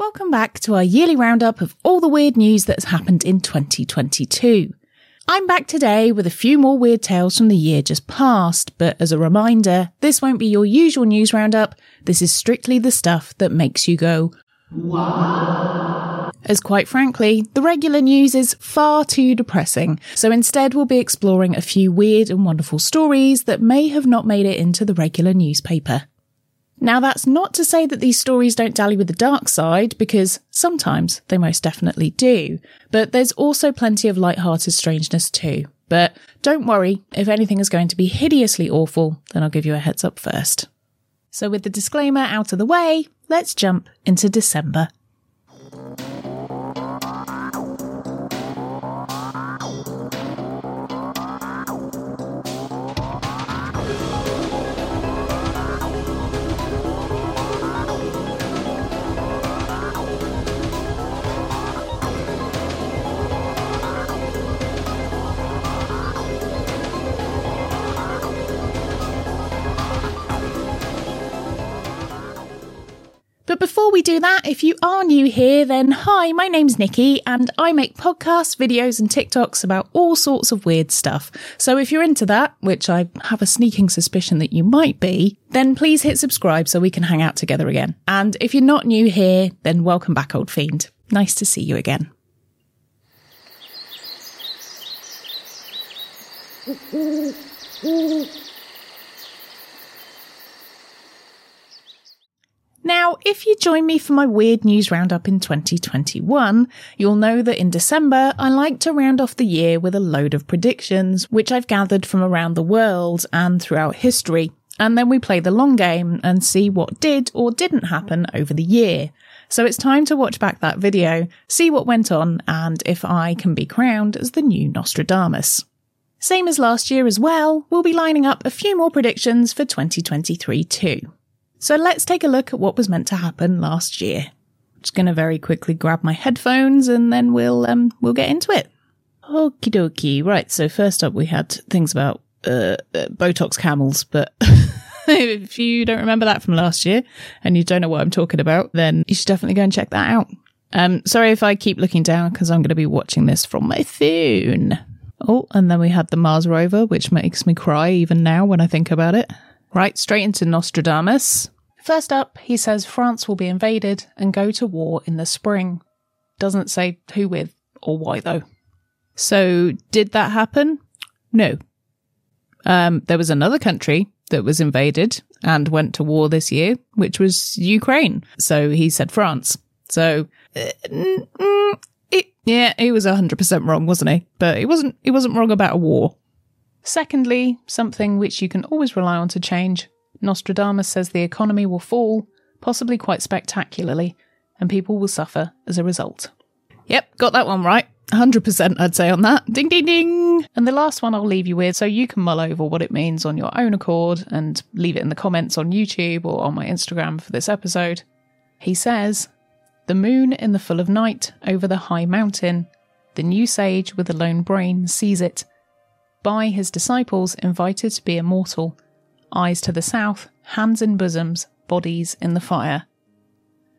Welcome back to our yearly roundup of all the weird news that has happened in 2022. I'm back today with a few more weird tales from the year just past, but as a reminder, this won't be your usual news roundup. This is strictly the stuff that makes you go, wow. As quite frankly, the regular news is far too depressing, so instead we'll be exploring a few weird and wonderful stories that may have not made it into the regular newspaper. Now, that's not to say that these stories don't dally with the dark side, because sometimes they most definitely do. But there's also plenty of light-hearted strangeness too. But don't worry, if anything is going to be hideously awful, then I'll give you a heads up first. So with the disclaimer out of the way, let's jump into December. Before we do that, if you are new here, then hi, my name's Nikki and I make podcasts, videos, and TikToks about all sorts of weird stuff. So if you're into that, which I have a sneaking suspicion that you might be, then please hit subscribe so we can hang out together again. And if you're not new here, then welcome back, old fiend. Nice to see you again. Now, if you join me for my weird news roundup in 2021, you'll know that in December, I like to round off the year with a load of predictions, which I've gathered from around the world and throughout history. And then we play the long game and see what did or didn't happen over the year. So it's time to watch back that video, see what went on, and if I can be crowned as the new Nostradamus. Same as last year as well, we'll be lining up a few more predictions for 2023 too. So let's take a look at what was meant to happen last year. I'm Just going to very quickly grab my headphones and then we'll um we'll get into it. Okie dokie. Right. So first up, we had things about uh, uh, Botox camels, but if you don't remember that from last year and you don't know what I'm talking about, then you should definitely go and check that out. Um, sorry if I keep looking down because I'm going to be watching this from my phone. Oh, and then we had the Mars rover, which makes me cry even now when I think about it. Right, straight into Nostradamus. First up, he says France will be invaded and go to war in the spring. Doesn't say who with or why though. So, did that happen? No. Um, there was another country that was invaded and went to war this year, which was Ukraine. So he said France. So, uh, mm, it, yeah, he was 100% wrong, wasn't he? But he wasn't, he wasn't wrong about a war. Secondly, something which you can always rely on to change. Nostradamus says the economy will fall, possibly quite spectacularly, and people will suffer as a result. Yep, got that one right. 100% I'd say on that. Ding, ding, ding. And the last one I'll leave you with so you can mull over what it means on your own accord and leave it in the comments on YouTube or on my Instagram for this episode. He says, The moon in the full of night over the high mountain. The new sage with a lone brain sees it. By his disciples invited to be immortal. Eyes to the south, hands in bosoms, bodies in the fire.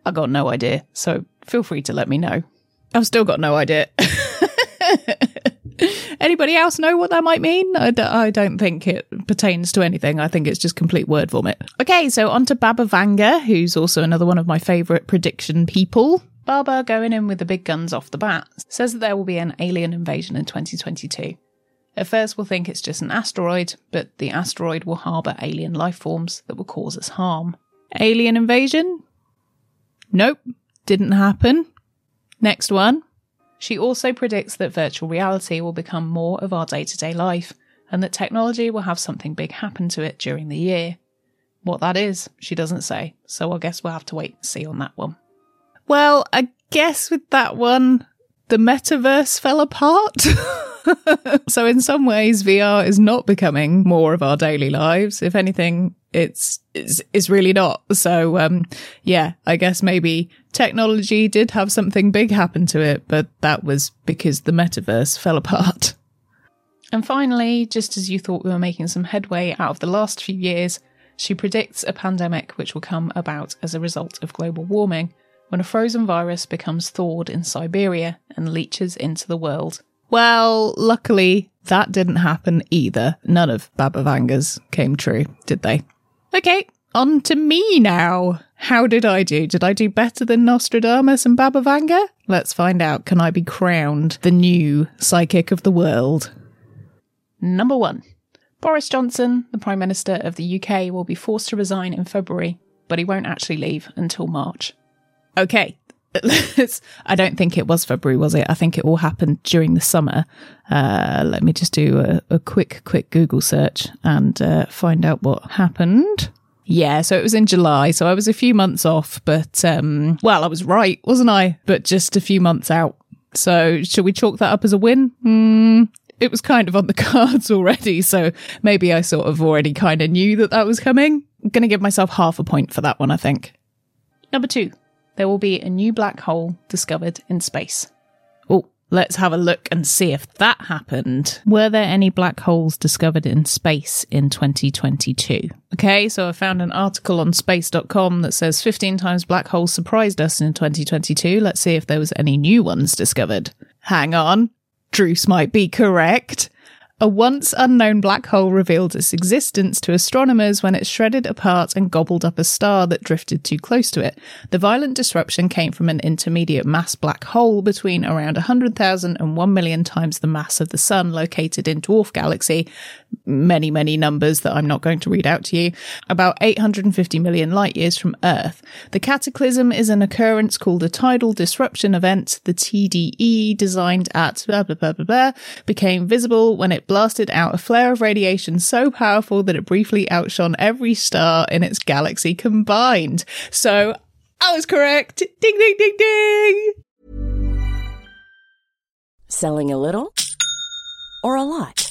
I got no idea, so feel free to let me know. I've still got no idea. Anybody else know what that might mean? I d- I don't think it pertains to anything. I think it's just complete word vomit. Okay, so on to Baba Vanga, who's also another one of my favourite prediction people. Baba, going in with the big guns off the bat, says that there will be an alien invasion in 2022. At first, we'll think it's just an asteroid, but the asteroid will harbour alien life forms that will cause us harm. Alien invasion? Nope, didn't happen. Next one. She also predicts that virtual reality will become more of our day to day life and that technology will have something big happen to it during the year. What that is, she doesn't say, so I guess we'll have to wait and see on that one. Well, I guess with that one, the metaverse fell apart. so in some ways VR is not becoming more of our daily lives. If anything, it's it's, it's really not. So um yeah, I guess maybe technology did have something big happen to it, but that was because the metaverse fell apart. And finally, just as you thought we were making some headway out of the last few years, she predicts a pandemic which will come about as a result of global warming when a frozen virus becomes thawed in Siberia and leaches into the world. Well, luckily, that didn't happen either. None of Baba Vanga's came true, did they? Okay, on to me now. How did I do? Did I do better than Nostradamus and Baba Vanga? Let's find out. Can I be crowned the new psychic of the world? Number one. Boris Johnson, the Prime Minister of the UK, will be forced to resign in February, but he won't actually leave until March. Okay, I don't think it was February, was it? I think it all happened during the summer. Uh, let me just do a, a, quick, quick Google search and uh, find out what happened. Yeah, so it was in July. So I was a few months off, but um, well, I was right, wasn't I? But just a few months out. So should we chalk that up as a win? Mm, it was kind of on the cards already. So maybe I sort of already kind of knew that that was coming. I'm going to give myself half a point for that one, I think. Number two there will be a new black hole discovered in space. Oh, let's have a look and see if that happened. Were there any black holes discovered in space in 2022? Okay, so I found an article on space.com that says 15 times black holes surprised us in 2022. Let's see if there was any new ones discovered. Hang on. Drees might be correct. A once unknown black hole revealed its existence to astronomers when it shredded apart and gobbled up a star that drifted too close to it. The violent disruption came from an intermediate mass black hole between around 100,000 and 1 million times the mass of the Sun, located in dwarf galaxy, many, many numbers that I'm not going to read out to you, about 850 million light years from Earth. The cataclysm is an occurrence called a tidal disruption event. The TDE, designed at blah, blah, blah, blah, blah, became visible when it blasted out a flare of radiation so powerful that it briefly outshone every star in its galaxy combined. So I was correct. Ding, ding, ding, ding. Selling a little or a lot?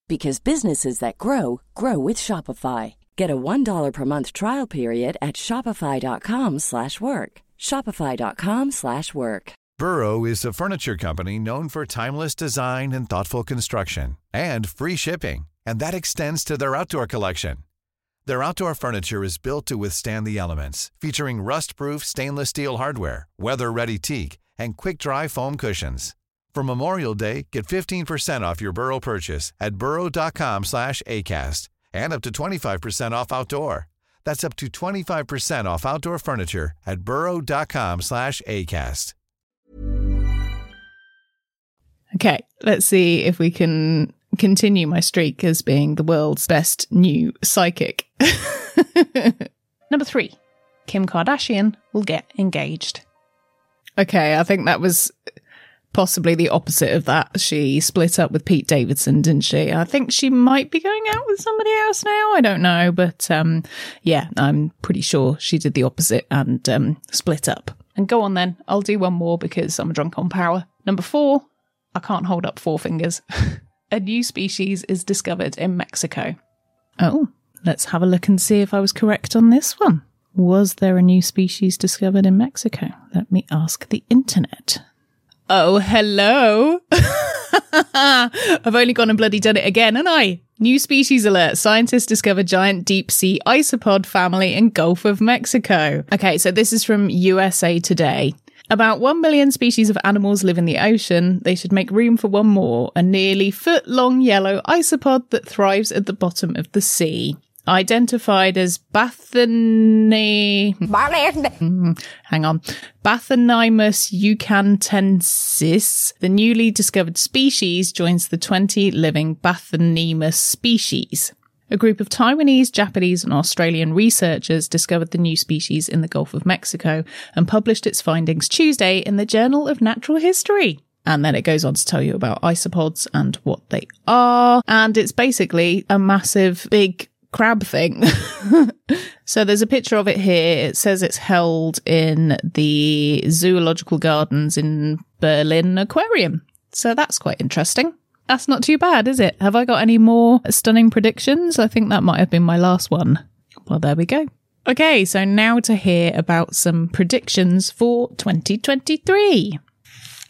because businesses that grow grow with Shopify. Get a $1 per month trial period at Shopify.com slash work. Shopify.com slash work. Burrow is a furniture company known for timeless design and thoughtful construction and free shipping, and that extends to their outdoor collection. Their outdoor furniture is built to withstand the elements, featuring rust-proof stainless steel hardware, weather-ready teak, and quick-dry foam cushions. For Memorial Day, get 15% off your Burrow purchase at burrow.com slash ACAST and up to 25% off outdoor. That's up to 25% off outdoor furniture at burrow.com slash ACAST. Okay, let's see if we can continue my streak as being the world's best new psychic. Number three, Kim Kardashian will get engaged. Okay, I think that was possibly the opposite of that. She split up with Pete Davidson, didn't she? I think she might be going out with somebody else now. I don't know, but um, yeah, I'm pretty sure she did the opposite and um, split up. And go on then, I'll do one more because I'm drunk on power. Number four, I can't hold up four fingers. a new species is discovered in Mexico. Oh, let's have a look and see if I was correct on this one. Was there a new species discovered in Mexico? Let me ask the internet. Oh, hello. I've only gone and bloody done it again, and I. New species alert. Scientists discover giant deep sea isopod family in Gulf of Mexico. Okay, so this is from USA Today. About 1 million species of animals live in the ocean. They should make room for one more, a nearly foot long yellow isopod that thrives at the bottom of the sea identified as Bathany. Hang on. Bathynomus eucantensis, the newly discovered species joins the 20 living Bathynomus species. A group of Taiwanese, Japanese, and Australian researchers discovered the new species in the Gulf of Mexico and published its findings Tuesday in the Journal of Natural History. And then it goes on to tell you about isopods and what they are. And it's basically a massive, big crab thing. so there's a picture of it here. It says it's held in the zoological gardens in Berlin Aquarium. So that's quite interesting. That's not too bad, is it? Have I got any more stunning predictions? I think that might have been my last one. Well, there we go. Okay, so now to hear about some predictions for 2023.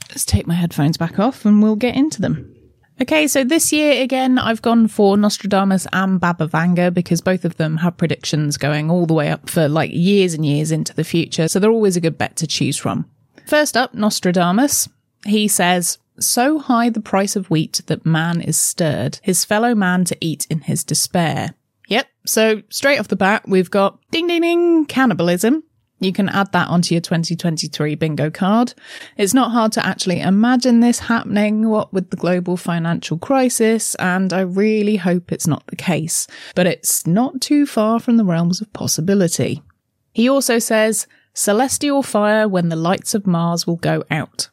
Let's take my headphones back off and we'll get into them. Okay, so this year again, I've gone for Nostradamus and Baba Vanga because both of them have predictions going all the way up for like years and years into the future. So they're always a good bet to choose from. First up, Nostradamus. He says, so high the price of wheat that man is stirred, his fellow man to eat in his despair. Yep. So straight off the bat, we've got ding ding ding cannibalism. You can add that onto your 2023 bingo card. It's not hard to actually imagine this happening, what with the global financial crisis, and I really hope it's not the case, but it's not too far from the realms of possibility. He also says, celestial fire when the lights of Mars will go out.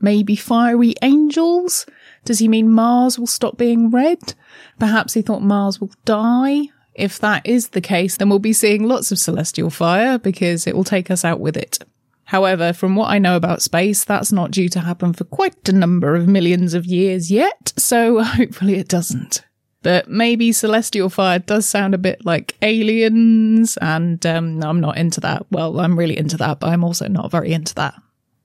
Maybe fiery angels? Does he mean Mars will stop being red? Perhaps he thought Mars will die? If that is the case, then we'll be seeing lots of celestial fire because it will take us out with it. However, from what I know about space, that's not due to happen for quite a number of millions of years yet, so hopefully it doesn't. But maybe celestial fire does sound a bit like aliens, and um, I'm not into that. Well, I'm really into that, but I'm also not very into that.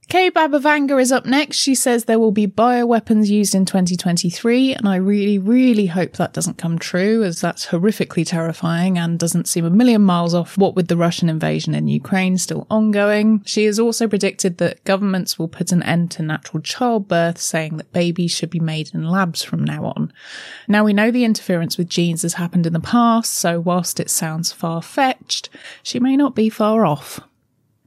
Kay Baba Vanga is up next. She says there will be bioweapons used in 2023, and I really, really hope that doesn't come true, as that's horrifically terrifying and doesn't seem a million miles off what with the Russian invasion in Ukraine still ongoing. She has also predicted that governments will put an end to natural childbirth, saying that babies should be made in labs from now on. Now we know the interference with genes has happened in the past, so whilst it sounds far fetched, she may not be far off.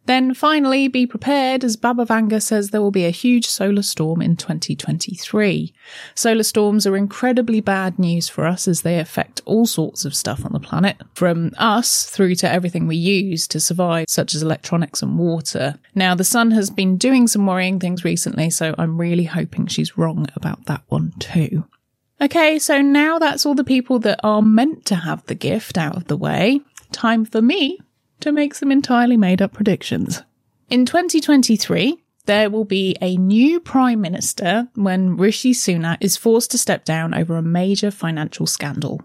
Then finally, be prepared as Baba Vanga says there will be a huge solar storm in 2023. Solar storms are incredibly bad news for us as they affect all sorts of stuff on the planet, from us through to everything we use to survive, such as electronics and water. Now, the sun has been doing some worrying things recently, so I'm really hoping she's wrong about that one too. Okay, so now that's all the people that are meant to have the gift out of the way. Time for me to make some entirely made up predictions. In 2023, there will be a new Prime Minister when Rishi Sunak is forced to step down over a major financial scandal.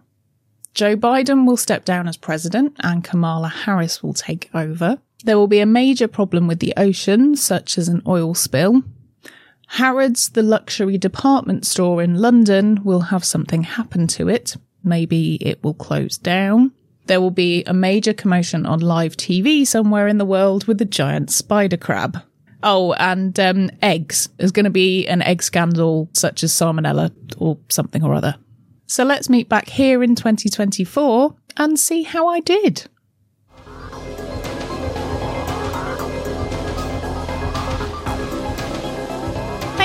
Joe Biden will step down as president and Kamala Harris will take over. There will be a major problem with the ocean, such as an oil spill. Harrods, the luxury department store in London, will have something happen to it. Maybe it will close down there will be a major commotion on live TV somewhere in the world with the giant spider crab. Oh, and um, eggs. There's going to be an egg scandal such as salmonella or something or other. So let's meet back here in 2024 and see how I did.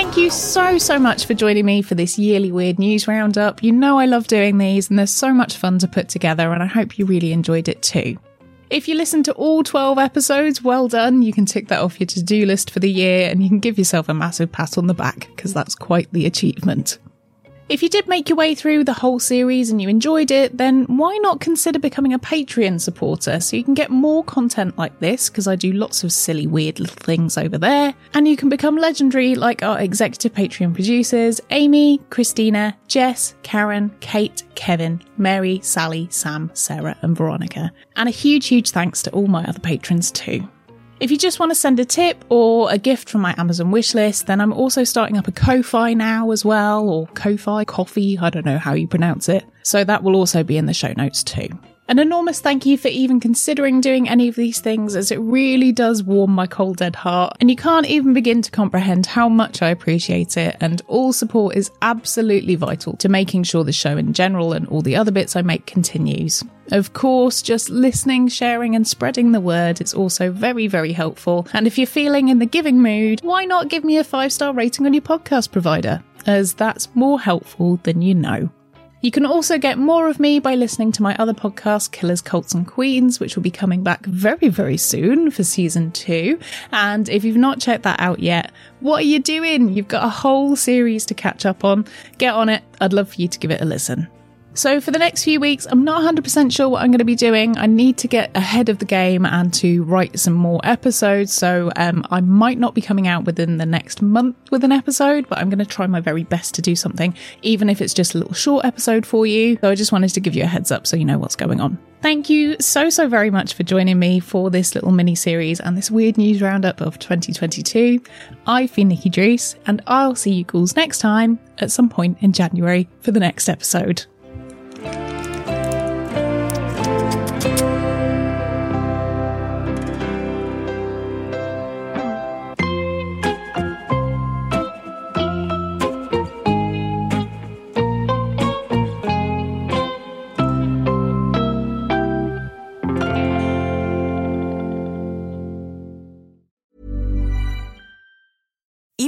Thank you so, so much for joining me for this yearly Weird News Roundup. You know I love doing these, and they're so much fun to put together, and I hope you really enjoyed it too. If you listened to all 12 episodes, well done. You can tick that off your to do list for the year, and you can give yourself a massive pat on the back, because that's quite the achievement. If you did make your way through the whole series and you enjoyed it, then why not consider becoming a Patreon supporter so you can get more content like this? Because I do lots of silly, weird little things over there. And you can become legendary like our executive Patreon producers Amy, Christina, Jess, Karen, Kate, Kevin, Mary, Sally, Sam, Sarah, and Veronica. And a huge, huge thanks to all my other patrons too. If you just want to send a tip or a gift from my Amazon wishlist, then I'm also starting up a Ko-Fi now as well, or Ko-Fi coffee, I don't know how you pronounce it. So that will also be in the show notes too. An enormous thank you for even considering doing any of these things, as it really does warm my cold dead heart. And you can't even begin to comprehend how much I appreciate it. And all support is absolutely vital to making sure the show in general and all the other bits I make continues. Of course, just listening, sharing, and spreading the word is also very, very helpful. And if you're feeling in the giving mood, why not give me a five star rating on your podcast provider? As that's more helpful than you know. You can also get more of me by listening to my other podcast, Killers, Cults and Queens, which will be coming back very, very soon for season two. And if you've not checked that out yet, what are you doing? You've got a whole series to catch up on. Get on it. I'd love for you to give it a listen. So, for the next few weeks, I'm not 100% sure what I'm going to be doing. I need to get ahead of the game and to write some more episodes. So, um, I might not be coming out within the next month with an episode, but I'm going to try my very best to do something, even if it's just a little short episode for you. So, I just wanted to give you a heads up so you know what's going on. Thank you so, so very much for joining me for this little mini series and this weird news roundup of 2022. I've been Nikki Drees, and I'll see you ghouls next time at some point in January for the next episode.